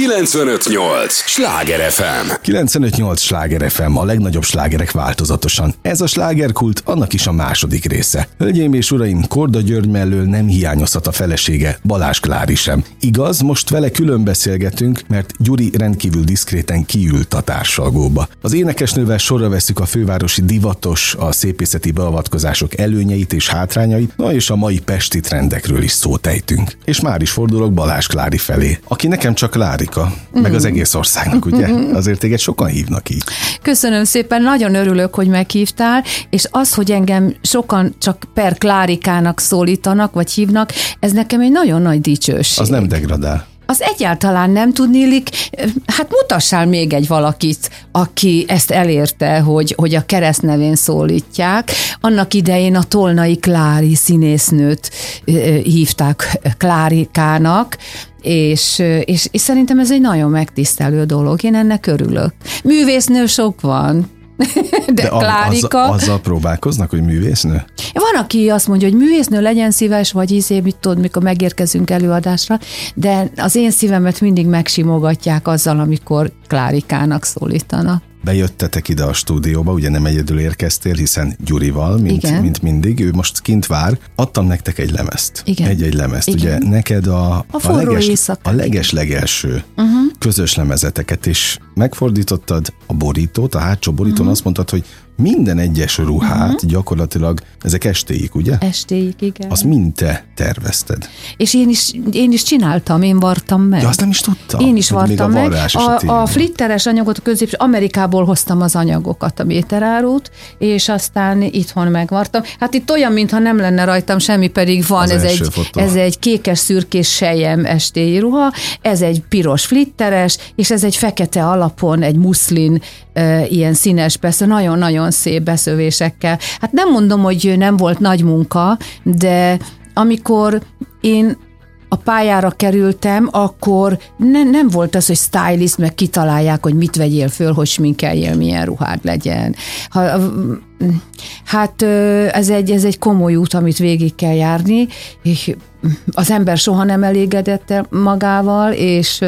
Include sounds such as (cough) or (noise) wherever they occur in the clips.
958! Sláger FM! 958 Sláger FM, a legnagyobb slágerek változatosan. Ez a slágerkult, annak is a második része. Hölgyeim és uraim, Korda György mellől nem hiányozhat a felesége, Balázs Klári sem. Igaz, most vele külön beszélgetünk, mert Gyuri rendkívül diszkréten kiült a társalgóba. Az énekesnővel sorra veszük a fővárosi divatos, a szépészeti beavatkozások előnyeit és hátrányait, na és a mai pesti trendekről is szót ejtünk. És már is fordulok Balázs Klári felé, aki nekem csak Klárika, meg az egész országnak, ugye? Azért téged sokan hívnak így. Köszönöm szépen, nagyon örülök, hogy meghívtál, és az, hogy engem sokan csak per Klárikának szólítanak, vagy hívnak, ez nekem egy nagyon nagy dicsőség. Az nem degradál. Az egyáltalán nem tudnélik, hát mutassál még egy valakit, aki ezt elérte, hogy, hogy a keresztnevén szólítják. Annak idején a Tolnai Klári színésznőt hívták Klárikának, és, és, és szerintem ez egy nagyon megtisztelő dolog. Én ennek örülök. Művésznő sok van, (laughs) de, de Klárika. Az, azzal próbálkoznak, hogy művésznő? Van, aki azt mondja, hogy művésznő legyen szíves, vagy izé, mit tudod, mikor megérkezünk előadásra, de az én szívemet mindig megsimogatják azzal, amikor Klárikának szólítanak. Bejöttetek ide a stúdióba, ugye nem egyedül érkeztél, hiszen Gyurival, mint, Igen. mint mindig, ő most kint vár. Adtam nektek egy lemezt. Igen. Egy-egy lemezt. Igen. Ugye neked a, A forró leges, a leges legelső uh-huh. közös lemezeteket is megfordítottad a borítót, a hátsó borítón uh-huh. azt mondtad, hogy minden egyes ruhát uh-huh. gyakorlatilag, ezek estéig, ugye? Estéig, igen. Azt mind te tervezted. És én is, én is csináltam, én vartam meg. Ja, azt nem is tudtam. Én is még vartam a meg. A, tiéd. a flitteres anyagot a közép, Amerikából hoztam az anyagokat, a méterárút, és aztán itthon megvartam. Hát itt olyan, mintha nem lenne rajtam semmi, pedig van. Az ez egy, fotó. ez egy kékes szürkés sejem estéi ruha, ez egy piros flitteres, és ez egy fekete alapon, egy muszlin, e, ilyen színes, persze nagyon-nagyon szép beszövésekkel. Hát nem mondom, hogy nem volt nagy munka, de amikor én a pályára kerültem, akkor ne, nem volt az, hogy stylist, meg kitalálják, hogy mit vegyél föl, hogy sminkeljél, milyen ruhád legyen. Ha, hát ez egy, ez egy komoly út, amit végig kell járni, az ember soha nem elégedett el magával, és,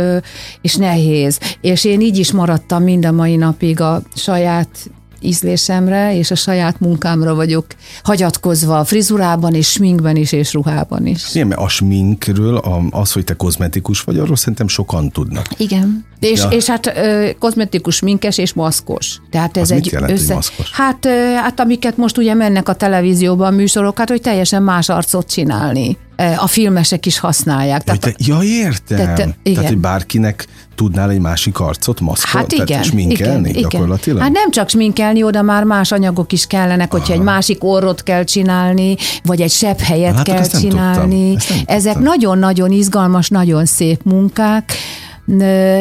és nehéz. És én így is maradtam mind a mai napig a saját ízlésemre és a saját munkámra vagyok hagyatkozva a frizurában és sminkben is és ruhában is. Igen, mert a sminkről, a- az, hogy te kozmetikus vagy, arról szerintem sokan tudnak. Igen. És, Ja. és hát ö, kozmetikus, minkes és maszkos. Tehát ez Az egy mit jelent, hogy maszkos? Hát, ö, hát amiket most ugye mennek a televízióban műsorok, hát hogy teljesen más arcot csinálni. A filmesek is használják. Tehát, te, ja értem. Tehát, Tehát, igen. Tehát, hogy bárkinek tudnál egy másik arcot maszkol, Hát igen, tehát sminkelni igen, gyakorlatilag? Igen. Hát nem csak sminkelni, oda már más anyagok is kellenek, hogyha egy másik orrot kell csinálni, vagy egy sebb helyet Látod, kell ezt csinálni. tudtam, ezt Ezek nagyon-nagyon izgalmas, nagyon szép munkák,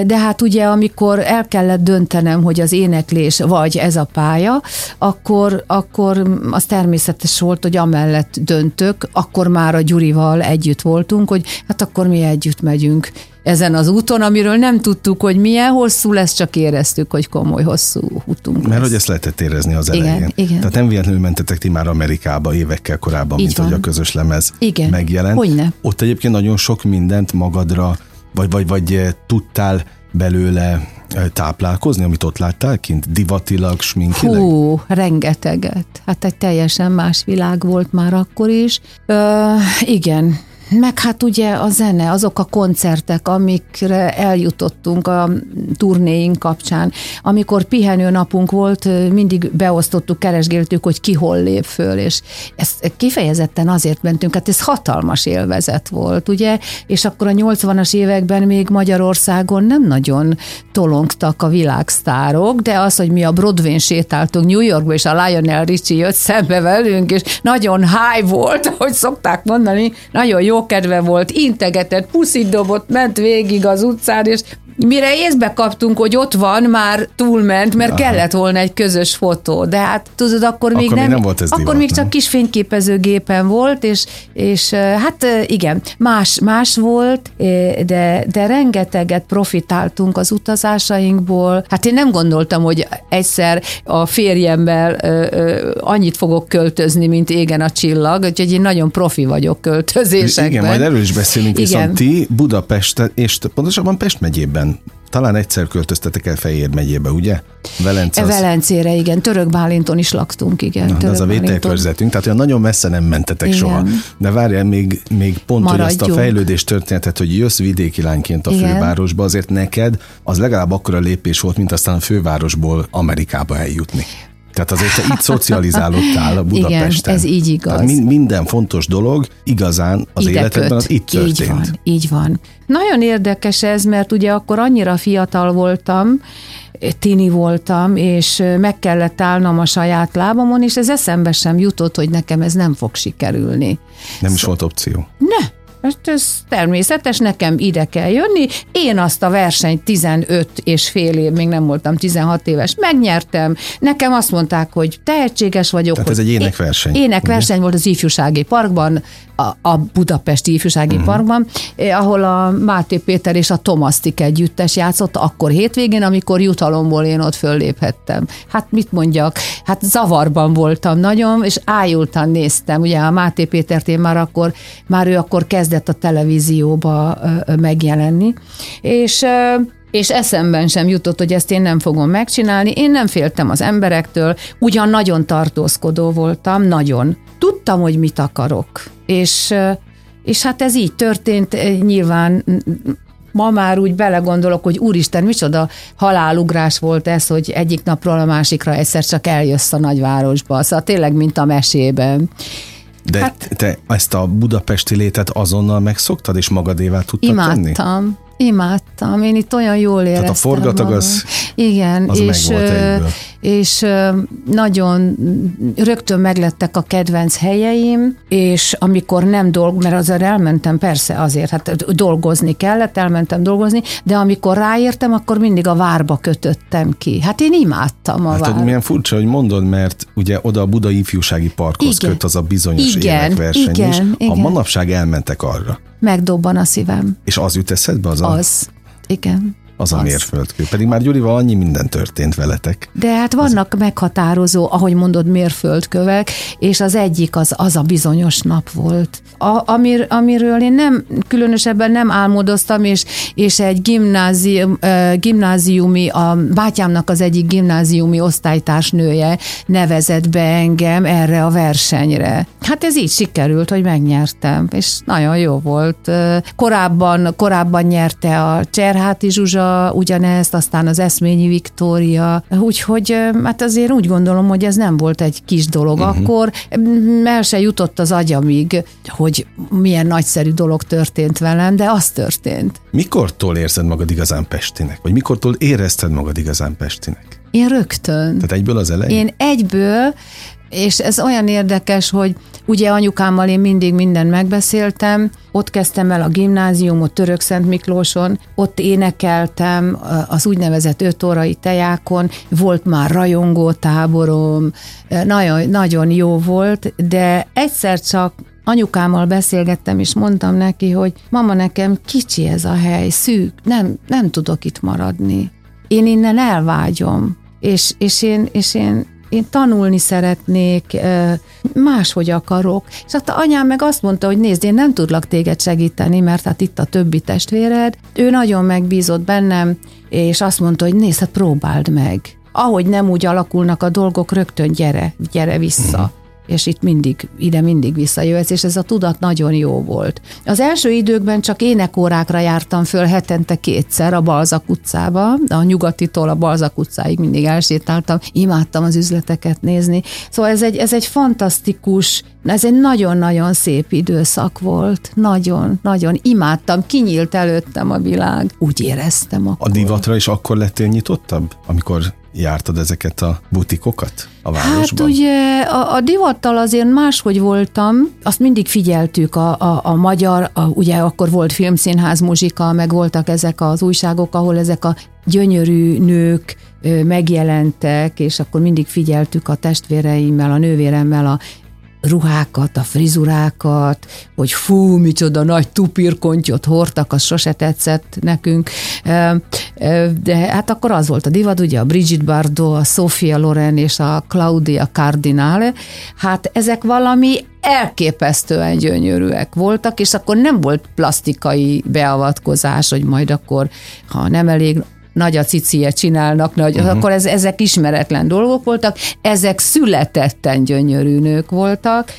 de hát ugye, amikor el kellett döntenem, hogy az éneklés vagy ez a pálya, akkor, akkor az természetes volt, hogy amellett döntök, akkor már a Gyurival együtt voltunk, hogy hát akkor mi együtt megyünk ezen az úton, amiről nem tudtuk, hogy milyen hosszú lesz, csak éreztük, hogy komoly, hosszú útunk Mert lesz. hogy ezt lehetett érezni az Igen, elején. igen. Tehát nem véletlenül mentetek ti már Amerikába évekkel korábban, Így mint van. hogy a közös lemez Igen. megjelent. Hogyne. Ott egyébként nagyon sok mindent magadra, vagy, vagy, vagy eh, tudtál belőle eh, táplálkozni, amit ott láttál kint, divatilag, sminkileg? Hú, rengeteget. Hát egy teljesen más világ volt már akkor is. Ö, igen, meg hát ugye a zene, azok a koncertek, amikre eljutottunk a turnéink kapcsán. Amikor pihenő napunk volt, mindig beosztottuk, keresgéltük, hogy ki hol lép föl, és ezt kifejezetten azért mentünk, hát ez hatalmas élvezet volt, ugye? És akkor a 80-as években még Magyarországon nem nagyon tolongtak a világsztárok, de az, hogy mi a Broadway-n sétáltunk New Yorkba, és a Lionel Richie jött szembe velünk, és nagyon high volt, ahogy szokták mondani, nagyon jó kedve volt, integetett, puszit dobott, ment végig az utcán, és mire észbe kaptunk, hogy ott van, már túlment, mert Aha. kellett volna egy közös fotó. De hát tudod, akkor, még Akkor még nem, nem volt ez akkor divat, még nem? csak kis fényképezőgépen volt, és, és hát igen, más, más volt, de, de rengeteget profitáltunk az utazásainkból. Hát én nem gondoltam, hogy egyszer a férjemmel annyit fogok költözni, mint égen a csillag, úgyhogy én nagyon profi vagyok költözésekben. Igen, majd erről is beszélünk, Igen. viszont ti Budapesten, és pontosabban Pest megyében talán egyszer költöztetek el Fejér megyébe, ugye? Velence az... Velencére, igen. Török Bálinton is laktunk, igen. Na, az a vételkörzetünk, tehát olyan nagyon messze nem mentetek igen. soha. De várjál, még, még pont, Maradjunk. hogy azt a fejlődés történetet, hogy jössz vidéki lányként a igen. fővárosba, azért neked az legalább akkora lépés volt, mint aztán a fővárosból Amerikába eljutni. Tehát azért te itt szocializálódtál a Budapesten. Igen, ez így igaz. Tehát min- minden fontos dolog igazán az Ide életedben az itt történt. Így van, így van. Nagyon érdekes ez, mert ugye akkor annyira fiatal voltam, tini voltam, és meg kellett állnom a saját lábamon, és ez eszembe sem jutott, hogy nekem ez nem fog sikerülni. Nem is volt opció. Ne, most ez természetes, nekem ide kell jönni. Én azt a versenyt 15 és fél év, még nem voltam 16 éves, megnyertem. Nekem azt mondták, hogy tehetséges vagyok. Tehát ez egy énekverseny. Énekverseny ugye? volt az ifjúsági parkban, a, a Budapesti Ifjúsági uh-huh. Parkban, eh, ahol a Máté Péter és a Tomasztik együttes játszott, akkor hétvégén, amikor jutalomból én ott fölléphettem. Hát mit mondjak, hát zavarban voltam nagyon, és ájultan néztem. Ugye a Máté Pétert én már akkor, már ő akkor kezdett a televízióba megjelenni, és és eszemben sem jutott, hogy ezt én nem fogom megcsinálni. Én nem féltem az emberektől, ugyan nagyon tartózkodó voltam, nagyon. Tudtam, hogy mit akarok, és, és hát ez így történt, nyilván ma már úgy belegondolok, hogy úristen, micsoda halálugrás volt ez, hogy egyik napról a másikra egyszer csak eljössz a nagyvárosba. Szóval tényleg, mint a mesében. De hát, te ezt a budapesti létet azonnal megszoktad, és magadévá tudtad imádtam. tenni? Imádtam. Imádtam, én itt olyan jól éreztem Tehát a forgatag magam. az, Igen, az és, és nagyon rögtön meglettek a kedvenc helyeim, és amikor nem dolg, mert azért elmentem, persze azért, hát dolgozni kellett, elmentem dolgozni, de amikor ráértem, akkor mindig a várba kötöttem ki. Hát én imádtam a hát, vár. milyen furcsa, hogy mondod, mert ugye oda a Budai Ifjúsági Parkhoz igen. köt az a bizonyos igen, énekverseny igen, is. Igen. Ha manapság elmentek arra, megdobban a szívem. És az jut eszedbe? Az, a... az. Igen az, a mérföldkő. Pedig már Gyurival annyi minden történt veletek. De hát vannak az... meghatározó, ahogy mondod, mérföldkövek, és az egyik az, az a bizonyos nap volt. A, amir, amiről én nem, különösebben nem álmodoztam, és, és egy gimnázium, gimnáziumi, a bátyámnak az egyik gimnáziumi osztálytársnője nevezett be engem erre a versenyre. Hát ez így sikerült, hogy megnyertem, és nagyon jó volt. Korábban, korábban nyerte a Cserháti Zsuzsa, ugyanezt, aztán az Eszményi Viktória, úgyhogy hát azért úgy gondolom, hogy ez nem volt egy kis dolog. Uh-huh. Akkor el se jutott az agyamig, hogy milyen nagyszerű dolog történt velem, de az történt. Mikortól érzed magad igazán Pestinek? Vagy mikortól érezted magad igazán Pestinek? Én rögtön. Tehát egyből az elején? Én egyből, és ez olyan érdekes, hogy ugye anyukámmal én mindig mindent megbeszéltem, ott kezdtem el a gimnáziumot Török Szent Miklóson, ott énekeltem az úgynevezett ötórai tejákon, volt már rajongó táborom, nagyon, nagyon jó volt, de egyszer csak anyukámmal beszélgettem, és mondtam neki, hogy mama, nekem kicsi ez a hely, szűk, nem, nem tudok itt maradni. Én innen elvágyom, és, és, én, és én én tanulni szeretnék, máshogy akarok. És hát a anyám meg azt mondta, hogy nézd, én nem tudlak téged segíteni, mert hát itt a többi testvéred. Ő nagyon megbízott bennem, és azt mondta, hogy nézd, hát próbáld meg. Ahogy nem úgy alakulnak a dolgok, rögtön gyere, gyere vissza. Uh-huh és itt mindig, ide mindig visszajöhetsz, és ez a tudat nagyon jó volt. Az első időkben csak énekórákra jártam föl hetente kétszer a Balzak utcába, a nyugatitól a Balzak utcáig mindig elsétáltam, imádtam az üzleteket nézni. Szóval ez egy, ez egy fantasztikus, ez egy nagyon-nagyon szép időszak volt, nagyon, nagyon imádtam, kinyílt előttem a világ, úgy éreztem akkor. A divatra is akkor lettél nyitottabb, amikor jártad ezeket a butikokat a városban? Hát ugye a, a divattal azért máshogy voltam, azt mindig figyeltük a, a, a magyar, a, ugye akkor volt filmszínház muzsika, meg voltak ezek az újságok, ahol ezek a gyönyörű nők megjelentek, és akkor mindig figyeltük a testvéreimmel, a nővéremmel a ruhákat, a frizurákat, hogy fú, micsoda nagy tupírkontyot hordtak, az sose tetszett nekünk. De hát akkor az volt a divat, ugye a Brigitte Bardot, a Sofia Loren és a Claudia Cardinale. Hát ezek valami elképesztően gyönyörűek voltak, és akkor nem volt plastikai beavatkozás, hogy majd akkor, ha nem elég nagy a cicie csinálnak, nagy, uh-huh. akkor ez, ezek ismeretlen dolgok voltak, ezek születetten gyönyörű nők voltak,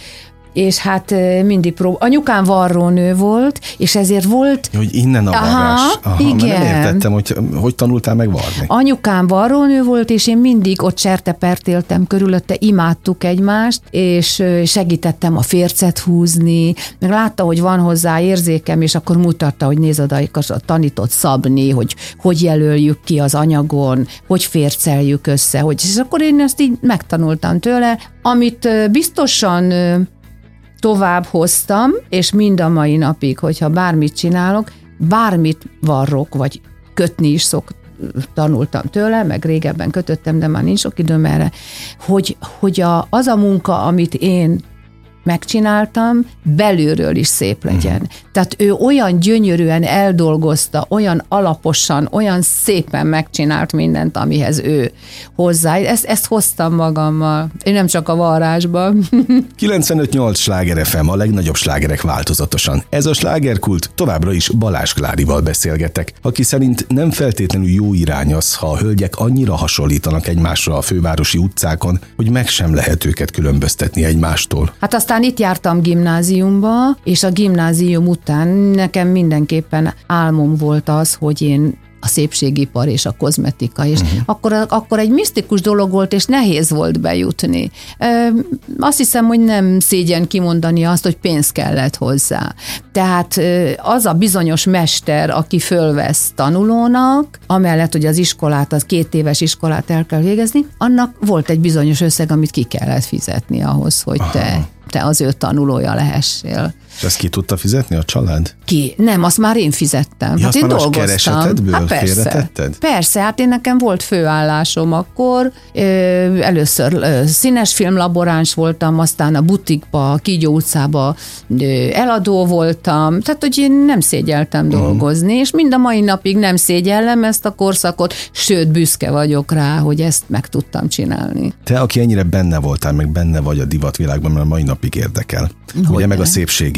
és hát mindig prób... Anyukám varrónő volt, és ezért volt... Hogy innen a varrás. Aha, Aha igen. Nem értettem, hogy hogy tanultál meg varni. Anyukám varrónő volt, és én mindig ott sertepert éltem körülötte, imádtuk egymást, és segítettem a fércet húzni, meg látta, hogy van hozzá érzékem, és akkor mutatta, hogy nézd oda, tanított szabni, hogy hogy jelöljük ki az anyagon, hogy férceljük össze, hogy, és akkor én ezt így megtanultam tőle, amit biztosan tovább hoztam, és mind a mai napig, hogyha bármit csinálok, bármit varrok, vagy kötni is szok, tanultam tőle, meg régebben kötöttem, de már nincs sok időm erre, hogy, hogy a, az a munka, amit én megcsináltam, belülről is szép legyen. Uh-huh. Tehát ő olyan gyönyörűen eldolgozta, olyan alaposan, olyan szépen megcsinált mindent, amihez ő hozzá. Ezt, ezt hoztam magammal. Én nem csak a varrásban. (laughs) 95-8 sláger FM, a legnagyobb slágerek változatosan. Ez a slágerkult továbbra is Balázs Klárival beszélgetek, aki szerint nem feltétlenül jó irány az, ha a hölgyek annyira hasonlítanak egymásra a fővárosi utcákon, hogy meg sem lehet őket különböztetni egymástól. Hát azt aztán itt jártam gimnáziumba, és a gimnázium után nekem mindenképpen álmom volt az, hogy én a szépségipar és a kozmetika, és uh-huh. akkor, akkor egy misztikus dolog volt, és nehéz volt bejutni. Azt hiszem, hogy nem szégyen kimondani azt, hogy pénz kellett hozzá. Tehát az a bizonyos mester, aki fölvesz tanulónak, amellett, hogy az iskolát, az két éves iskolát el kell végezni, annak volt egy bizonyos összeg, amit ki kellett fizetni ahhoz, hogy Aha. te te az ő tanulója lehessél. És ezt ki tudta fizetni a család? Ki? Nem, azt már én fizettem. Ja, hát én dolgoztam. keresetedből hát persze, persze, hát én nekem volt főállásom akkor. Először színes filmlaboráns voltam, aztán a butikba, a Kígyó utcába eladó voltam. Tehát, hogy én nem szégyeltem uh-huh. dolgozni, és mind a mai napig nem szégyellem ezt a korszakot, sőt, büszke vagyok rá, hogy ezt meg tudtam csinálni. Te, aki ennyire benne voltál, meg benne vagy a divatvilágban, mert a mai napig érdekel. Hogy Ugye meg a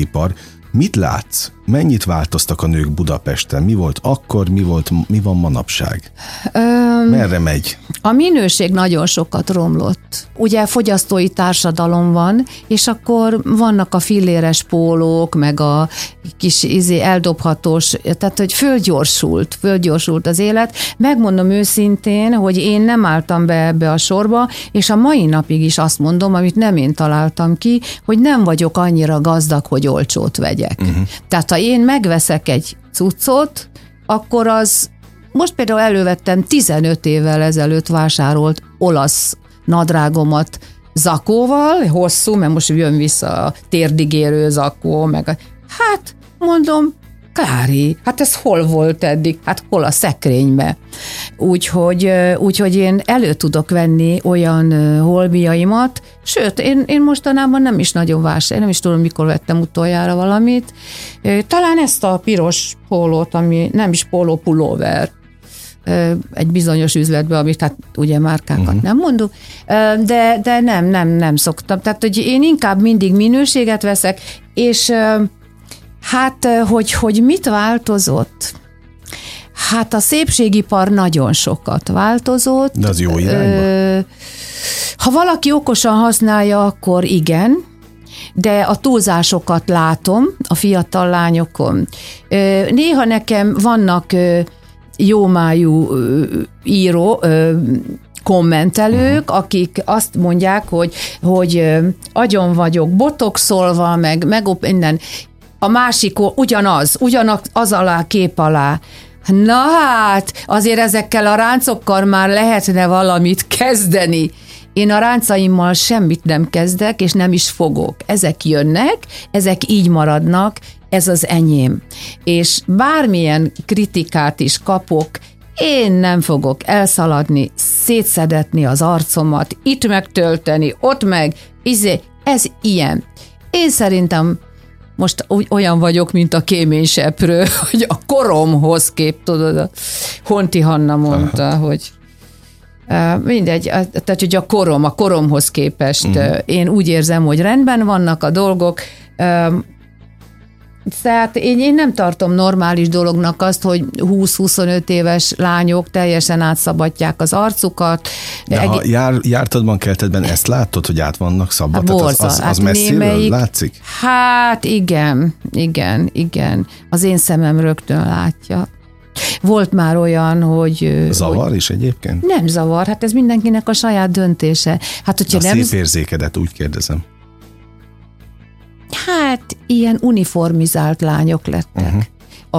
szépségipar. Mit látsz? Mennyit változtak a nők Budapesten? Mi volt akkor, mi volt, mi van manapság? Öm, Merre megy? A minőség nagyon sokat romlott. Ugye fogyasztói társadalom van, és akkor vannak a filléres pólók, meg a kis izé eldobhatós, tehát hogy fölgyorsult, fölgyorsult az élet. Megmondom őszintén, hogy én nem álltam be ebbe a sorba, és a mai napig is azt mondom, amit nem én találtam ki, hogy nem vagyok annyira gazdag, hogy olcsót vegyek. Uh-huh. Tehát ha én megveszek egy cuccot, akkor az most például elővettem 15 évvel ezelőtt vásárolt olasz nadrágomat zakóval, hosszú, mert most jön vissza a térdigérő zakó, meg a, hát mondom, Klári, hát ez hol volt eddig? Hát hol a szekrénybe? Úgyhogy, úgyhogy én elő tudok venni olyan holmiaimat, sőt, én, én mostanában nem is nagyon vásárolom, nem is tudom, mikor vettem utoljára valamit. Talán ezt a piros pólót, ami nem is póló pulóver, egy bizonyos üzletbe, amit hát ugye márkákat uh-huh. nem mondok, de, de nem, nem, nem szoktam. Tehát, hogy én inkább mindig minőséget veszek, és Hát, hogy, hogy mit változott? Hát a szépségipar nagyon sokat változott. De az jó irányba? Ha valaki okosan használja, akkor igen, de a túlzásokat látom a fiatal lányokon. Néha nekem vannak jómájú író, kommentelők, uh-huh. akik azt mondják, hogy, hogy agyon vagyok botoxolva, meg, meg minden a másik ugyanaz, ugyanaz az alá, kép alá. Na hát, azért ezekkel a ráncokkal már lehetne valamit kezdeni. Én a ráncaimmal semmit nem kezdek, és nem is fogok. Ezek jönnek, ezek így maradnak, ez az enyém. És bármilyen kritikát is kapok, én nem fogok elszaladni, szétszedetni az arcomat, itt megtölteni, ott meg, izé, ez ilyen. Én szerintem most olyan vagyok, mint a kéményseprő, (laughs) hogy a koromhoz kép, tudod, a Honti Hanna mondta, Aha. hogy Mindegy, tehát hogy a korom, a koromhoz képest uh-huh. én úgy érzem, hogy rendben vannak a dolgok, tehát én, én nem tartom normális dolognak azt, hogy 20-25 éves lányok teljesen átszabadják az arcukat. De Eg- ha jár, jártadban, keltedben ezt látod, hogy át vannak szabad? Hát borza, az, az, az hát messziről némelyik, látszik? Hát igen, igen, igen. Az én szemem rögtön látja. Volt már olyan, hogy... Zavar hogy is egyébként? Nem zavar, hát ez mindenkinek a saját döntése. Hát, hogyha a nem... szép érzékedet, úgy kérdezem. Hát ilyen uniformizált lányok lettek. Uh-huh.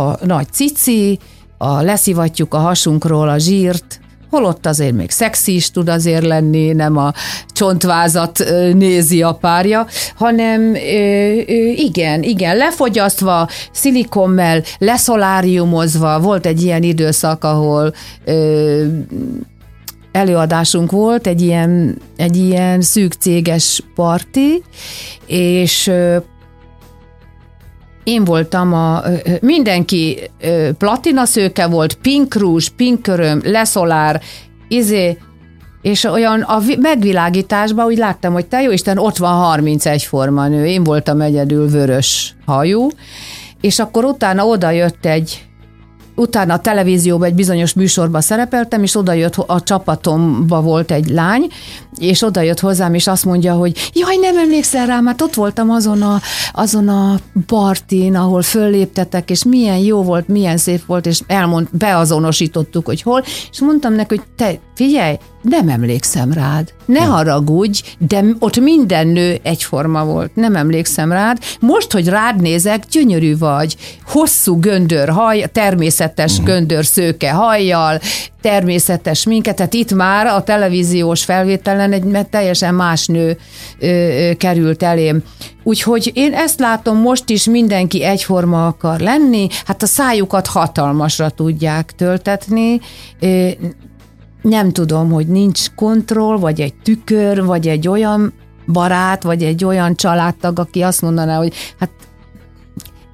A nagy cici, a leszivatjuk a hasunkról a zsírt, holott azért még szexi is tud azért lenni, nem a csontvázat nézi a párja, hanem igen, igen, lefogyasztva, szilikommel, leszoláriumozva, volt egy ilyen időszak, ahol előadásunk volt, egy ilyen, egy ilyen szűk céges parti, és én voltam a, mindenki platina szőke volt, pink rúzs, pink köröm, leszolár, izé, és olyan a megvilágításban úgy láttam, hogy te jó Isten, ott van 31 forma nő, én voltam egyedül vörös hajú, és akkor utána oda jött egy utána a televízióban egy bizonyos műsorban szerepeltem, és oda jött a csapatomba volt egy lány, és oda jött hozzám, és azt mondja, hogy jaj, nem emlékszel rá, mert ott voltam azon a, azon a partin, ahol fölléptetek, és milyen jó volt, milyen szép volt, és elmond, beazonosítottuk, hogy hol, és mondtam neki, hogy te figyelj, nem emlékszem rád. Ne ja. haragudj, de ott minden nő egyforma volt. Nem emlékszem rád. Most, hogy rád nézek, gyönyörű vagy. Hosszú göndör haj, természetes uh-huh. göndör szőke hajjal, természetes minket, tehát itt már a televíziós felvételen egy teljesen más nő ö, ö, került elém. Úgyhogy én ezt látom, most is mindenki egyforma akar lenni, hát a szájukat hatalmasra tudják töltetni, nem tudom, hogy nincs kontroll, vagy egy tükör, vagy egy olyan barát, vagy egy olyan családtag, aki azt mondaná, hogy hát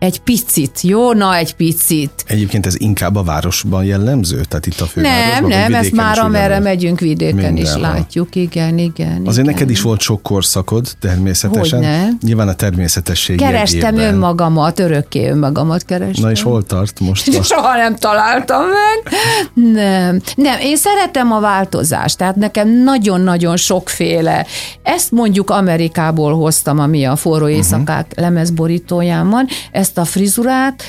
egy picit, jó? Na, egy picit. Egyébként ez inkább a városban jellemző? Tehát itt a fővárosban? Nem, nem, ezt már amerre megyünk vidéken Mindenhol. is látjuk, igen, igen. Azért igen. neked is volt sok korszakod, természetesen. Hogyne. Nyilván a természetesség Kerestem jegyében. önmagamat, örökké önmagamat kerestem. Na és hol tart most? (laughs) Soha nem találtam meg. Nem. Nem, én szeretem a változást, tehát nekem nagyon-nagyon sokféle. Ezt mondjuk Amerikából hoztam, ami a forró mhm. éjszakák uh-huh. lemezborítóján van. Ezt ezt a frizurát.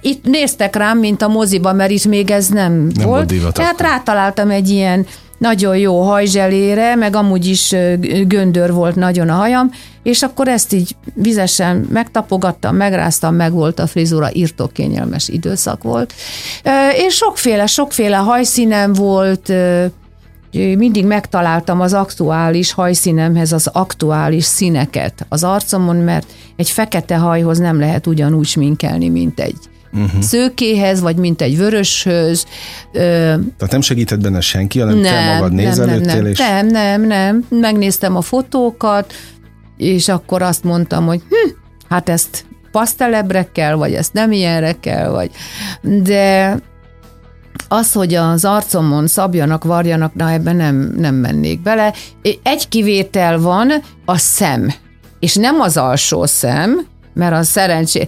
Itt néztek rám, mint a moziba, mert itt még ez nem, nem volt. volt Tehát rátaláltam egy ilyen nagyon jó hajzselére, meg amúgy is göndör volt nagyon a hajam, és akkor ezt így vizesen megtapogattam, megráztam, meg volt a frizura, írtok kényelmes időszak volt. És sokféle, sokféle hajszínem volt, mindig megtaláltam az aktuális hajszínemhez az aktuális színeket az arcomon, mert egy fekete hajhoz nem lehet ugyanúgy sminkelni, mint egy uh-huh. szőkéhez, vagy mint egy vöröshöz. Tehát nem segített benne senki, hanem nem, te magad nézelődtél? Nem, nem, és... nem, nem, nem. Megnéztem a fotókat, és akkor azt mondtam, hogy hm, hát ezt pasztelebre kell, vagy ezt nem ilyenre kell, vagy... De az, hogy az arcomon szabjanak, varjanak, na ebben nem, nem mennék bele. Egy kivétel van, a szem. És nem az alsó szem, mert az szerencsé,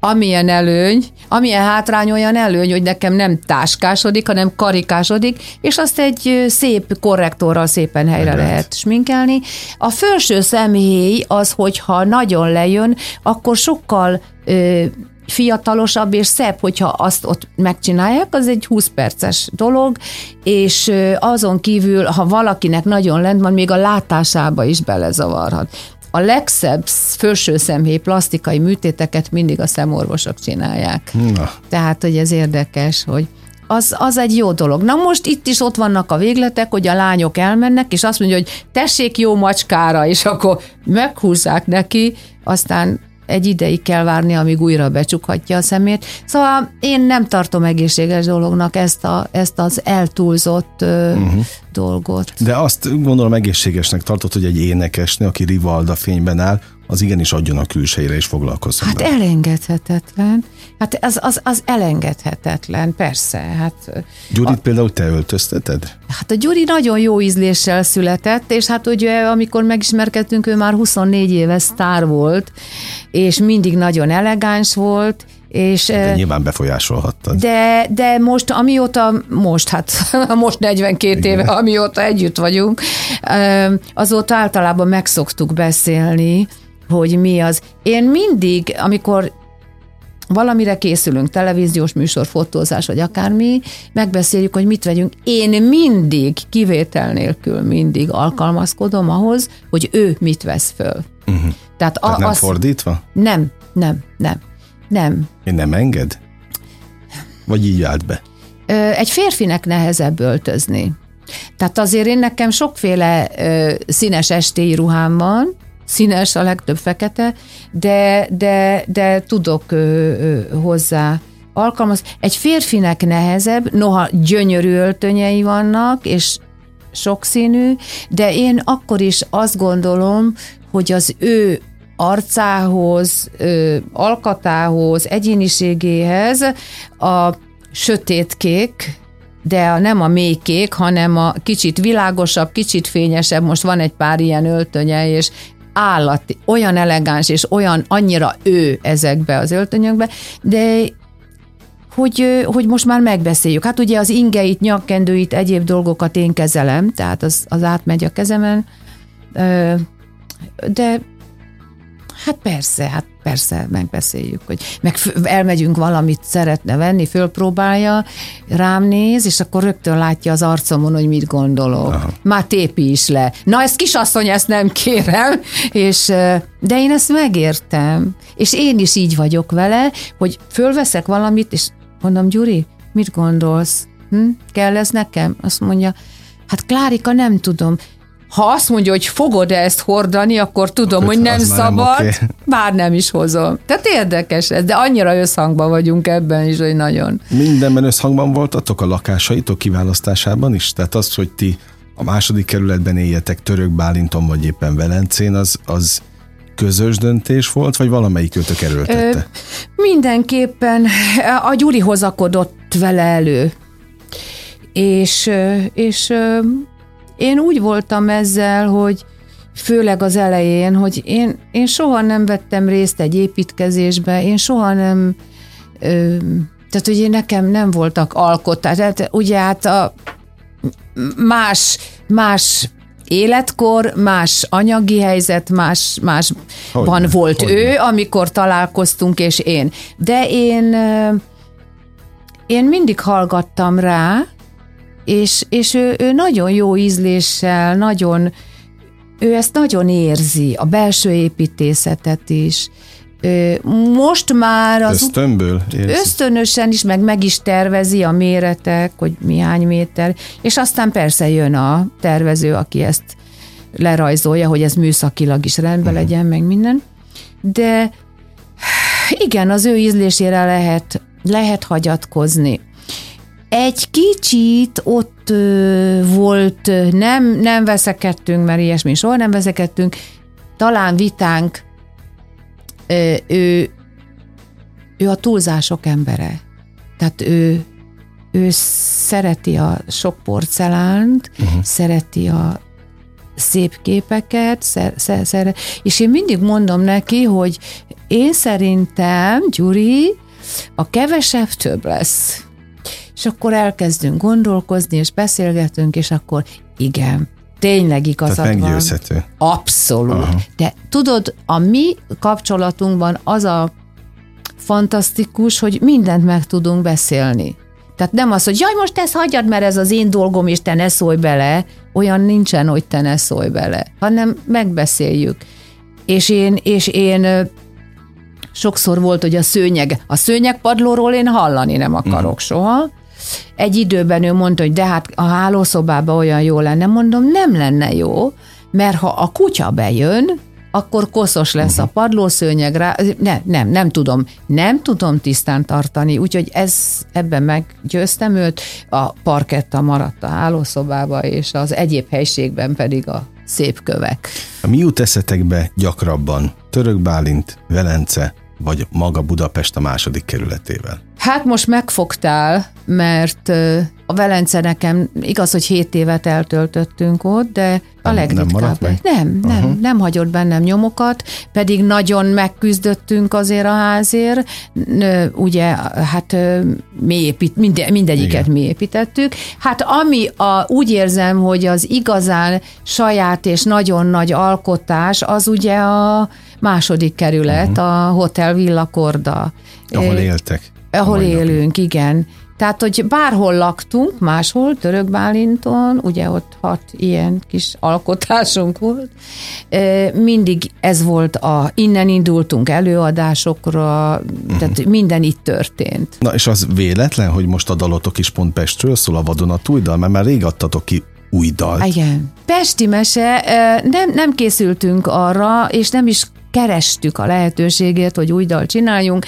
amilyen előny, amilyen hátrány olyan előny, hogy nekem nem táskásodik, hanem karikásodik, és azt egy szép korrektorral szépen helyre lehet. lehet sminkelni. A felső szemhéj az, hogyha nagyon lejön, akkor sokkal ö, fiatalosabb és szebb, hogyha azt ott megcsinálják, az egy 20 perces dolog, és azon kívül, ha valakinek nagyon lent van, még a látásába is belezavarhat. A legszebb felső szemhéj plastikai műtéteket mindig a szemorvosok csinálják. Na. Tehát, hogy ez érdekes, hogy az, az egy jó dolog. Na most itt is ott vannak a végletek, hogy a lányok elmennek, és azt mondja, hogy tessék jó macskára, és akkor meghúzzák neki, aztán egy ideig kell várni, amíg újra becsukhatja a szemét. Szóval én nem tartom egészséges dolognak ezt, a, ezt az eltúlzott uh-huh. dolgot. De azt gondolom egészségesnek tartott, hogy egy énekesnő, aki Rivalda fényben áll, az igenis adjon a külsejére és foglalkozzon Hát vele. elengedhetetlen. Hát az, az, az elengedhetetlen, persze. Hát, Gyurit a, például te öltözteted? Hát a Gyuri nagyon jó ízléssel született, és hát ugye amikor megismerkedtünk, ő már 24 éve sztár volt, és mindig nagyon elegáns volt, és, de nyilván befolyásolhattad. De, de most, amióta, most, hát (laughs) most 42 Igen. éve, amióta együtt vagyunk, azóta általában megszoktuk beszélni, hogy mi az. Én mindig, amikor valamire készülünk, televíziós műsor, fotózás, vagy akármi, megbeszéljük, hogy mit vegyünk. Én mindig, kivétel nélkül mindig alkalmazkodom ahhoz, hogy ő mit vesz föl. Uh-huh. Tehát, a, Tehát nem az, fordítva? Nem, nem, nem. Nem. Én nem enged? Vagy így állt be? Egy férfinek nehezebb öltözni. Tehát azért én nekem sokféle ö, színes estéi ruhám van, színes, a legtöbb fekete, de, de, de tudok ö, ö, hozzá alkalmaz. Egy férfinek nehezebb, noha gyönyörű öltönyei vannak, és sokszínű, de én akkor is azt gondolom, hogy az ő arcához, ö, alkatához, egyéniségéhez a sötétkék, de a, nem a mélykék, hanem a kicsit világosabb, kicsit fényesebb, most van egy pár ilyen öltönye, és állati, olyan elegáns, és olyan annyira ő ezekbe az öltönyökbe, de hogy, hogy most már megbeszéljük. Hát ugye az ingeit, nyakkendőit, egyéb dolgokat én kezelem, tehát az, az átmegy a kezemen, de Hát persze, hát persze, megbeszéljük, hogy meg elmegyünk valamit szeretne venni, fölpróbálja, rám néz, és akkor rögtön látja az arcomon, hogy mit gondolok. Aha. Már tépi is le. Na, ezt kisasszony, ezt nem kérem, és, de én ezt megértem. És én is így vagyok vele, hogy fölveszek valamit, és mondom, Gyuri, mit gondolsz? Hm? Kell ez nekem? Azt mondja, hát Klárika, nem tudom ha azt mondja, hogy fogod ezt hordani, akkor tudom, akkor hogy nem szabad, nem okay. (laughs) bár nem is hozom. Tehát érdekes ez, de annyira összhangban vagyunk ebben is, hogy nagyon. Mindenben összhangban voltatok a lakásaitok kiválasztásában is? Tehát az, hogy ti a második kerületben éljetek Török Bálinton vagy éppen Velencén, az, az közös döntés volt, vagy valamelyik őtök erőltette? Ö, mindenképpen a Gyuri hozakodott vele elő. És, és én úgy voltam ezzel, hogy főleg az elején, hogy én, én soha nem vettem részt egy építkezésbe, én soha nem, ö, tehát ugye nekem nem voltak alkotás, tehát ugye hát a más, más életkor, más anyagi helyzet, más, másban hogy volt hogy ő, amikor találkoztunk, és én. De én, én mindig hallgattam rá, és, és ő, ő nagyon jó ízléssel, nagyon, ő ezt nagyon érzi, a belső építészetet is. Most már az Ösztönből érzi. ösztönösen is, meg meg is tervezi a méretek, hogy mi hány méter, és aztán persze jön a tervező, aki ezt lerajzolja, hogy ez műszakilag is rendben uh-huh. legyen, meg minden. De igen, az ő ízlésére lehet, lehet hagyatkozni. Egy kicsit ott ö, volt, nem, nem veszekedtünk, mert ilyesmi soha nem veszekedtünk, talán vitánk, ö, ő, ő a túlzások embere. Tehát ő, ő szereti a sok porcelánt, uh-huh. szereti a szép képeket, szer, szer, szer, és én mindig mondom neki, hogy én szerintem, Gyuri, a kevesebb több lesz. És akkor elkezdünk gondolkozni, és beszélgetünk, és akkor igen, tényleg igazad Tehát meggyőzhető. van. Abszolút. Aha. De tudod, a mi kapcsolatunkban az a fantasztikus, hogy mindent meg tudunk beszélni. Tehát nem az, hogy jaj, most ezt hagyjad, mert ez az én dolgom, és te ne szólj bele. Olyan nincsen, hogy te ne szólj bele, hanem megbeszéljük. És én, és én sokszor volt, hogy a szőnyeg, a szőnyegpadlóról én hallani nem akarok mm. soha, egy időben ő mondta, hogy de hát a hálószobában olyan jó lenne. Mondom, nem lenne jó, mert ha a kutya bejön, akkor koszos lesz a padlószőnyeg rá. Ne, nem, nem tudom. Nem tudom tisztán tartani, úgyhogy ez, ebben meggyőztem őt. A parketta maradt a hálószobába, és az egyéb helységben pedig a szép kövek. Mi jut eszetekbe gyakrabban? Török Bálint, Velence, vagy maga Budapest a második kerületével? Hát most megfogtál, mert a Velence nekem igaz, hogy 7 évet eltöltöttünk ott, de a legritkább. nem? Nem, nem, Aha. nem hagyott bennem nyomokat, pedig nagyon megküzdöttünk azért a házért. Ugye, hát mi épít, minde, mindegyiket Igen. mi építettük. Hát ami a, úgy érzem, hogy az igazán saját és nagyon nagy alkotás, az ugye a második kerület, uh-huh. a Hotel Villa Korda. Ahol éltek? Ahol napig. élünk, igen. Tehát, hogy bárhol laktunk, máshol, Török Bálinton, ugye ott hat ilyen kis alkotásunk volt, mindig ez volt a, innen indultunk előadásokra, tehát minden itt történt. Na és az véletlen, hogy most a dalotok is pont Pestről szól a vadonatúj dal, mert már rég adtatok ki új dalt. Igen. Pesti mese, nem, nem készültünk arra, és nem is kerestük a lehetőségét, hogy új dal csináljunk.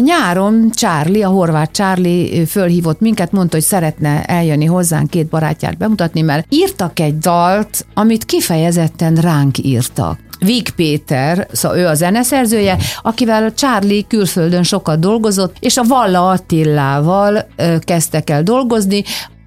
Nyáron Charlie, a horvát Charlie ö, fölhívott minket, mondta, hogy szeretne eljönni hozzánk két barátját bemutatni, mert írtak egy dalt, amit kifejezetten ránk írtak. Vig Péter, szóval ő a zeneszerzője, akivel Charlie külföldön sokat dolgozott, és a Valla Attilával ö, kezdtek el dolgozni,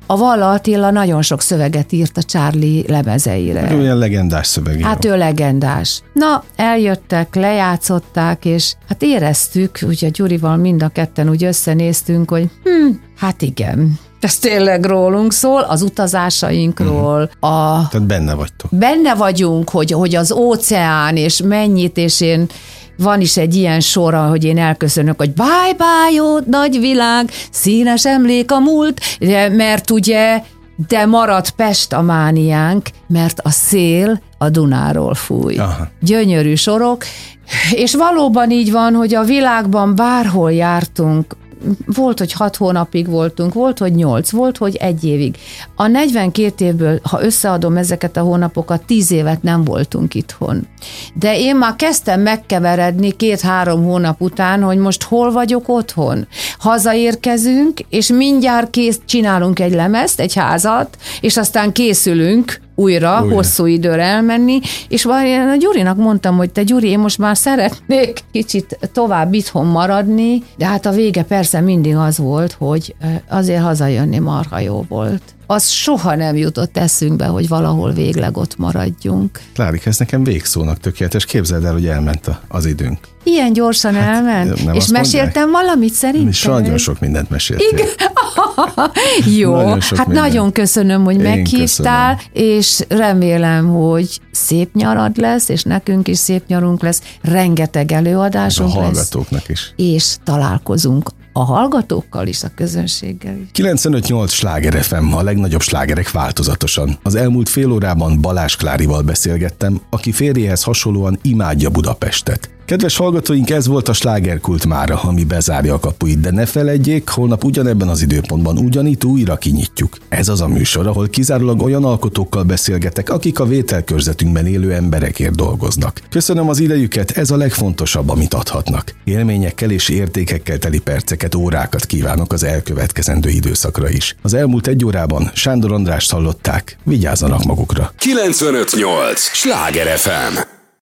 a Valla Attila nagyon sok szöveget írt a Charlie lemezeire. Ő ilyen legendás szövegíró. Hát ő legendás. Na, eljöttek, lejátszották, és hát éreztük, ugye Gyurival mind a ketten úgy összenéztünk, hogy hm, hát igen, ez tényleg rólunk szól, az utazásainkról, a Tehát benne vagytok. benne vagyunk, hogy, hogy az óceán, és mennyit, és én van is egy ilyen sora, hogy én elköszönök, hogy bye bye, ó, nagy világ, színes emlék a múlt, mert ugye, de maradt Pest a mániánk, mert a szél a Dunáról fúj. Aha. Gyönyörű sorok, és valóban így van, hogy a világban bárhol jártunk, volt, hogy hat hónapig voltunk, volt, hogy nyolc, volt, hogy egy évig. A 42 évből, ha összeadom ezeket a hónapokat, tíz évet nem voltunk itthon. De én már kezdtem megkeveredni két-három hónap után, hogy most hol vagyok otthon. Hazaérkezünk, és mindjárt kész, csinálunk egy lemezt, egy házat, és aztán készülünk újra, Újra. hosszú időre elmenni, és én a Gyurinak mondtam, hogy te Gyuri, én most már szeretnék kicsit tovább itthon maradni, de hát a vége persze mindig az volt, hogy azért hazajönni marha jó volt. Az soha nem jutott eszünkbe, hogy valahol végleg ott maradjunk. Klárik, ez nekem végszónak tökéletes. Képzeld el, hogy elment a- az időnk. Ilyen gyorsan hát, elment, nem és meséltem valamit szerintem. És nagyon sok mindent meséltél. (laughs) Jó, Nagyon hát minden. nagyon köszönöm, hogy Én meghívtál, és remélem, hogy szép nyarad lesz, és nekünk is szép nyarunk lesz, rengeteg A előadásunk lesz, hallgatóknak is. és találkozunk a hallgatókkal is, a közönséggel is. 95-8 sláger FM, a legnagyobb slágerek változatosan. Az elmúlt fél órában Balázs Klárival beszélgettem, aki férjéhez hasonlóan imádja Budapestet. Kedves hallgatóink, ez volt a slágerkult mára, ami bezárja a kapuit, de ne feledjék, holnap ugyanebben az időpontban ugyanitt újra kinyitjuk. Ez az a műsor, ahol kizárólag olyan alkotókkal beszélgetek, akik a vételkörzetünkben élő emberekért dolgoznak. Köszönöm az idejüket, ez a legfontosabb, amit adhatnak. Élményekkel és értékekkel teli perceket, órákat kívánok az elkövetkezendő időszakra is. Az elmúlt egy órában Sándor Andrást hallották, vigyázzanak magukra. 958! Sláger FM!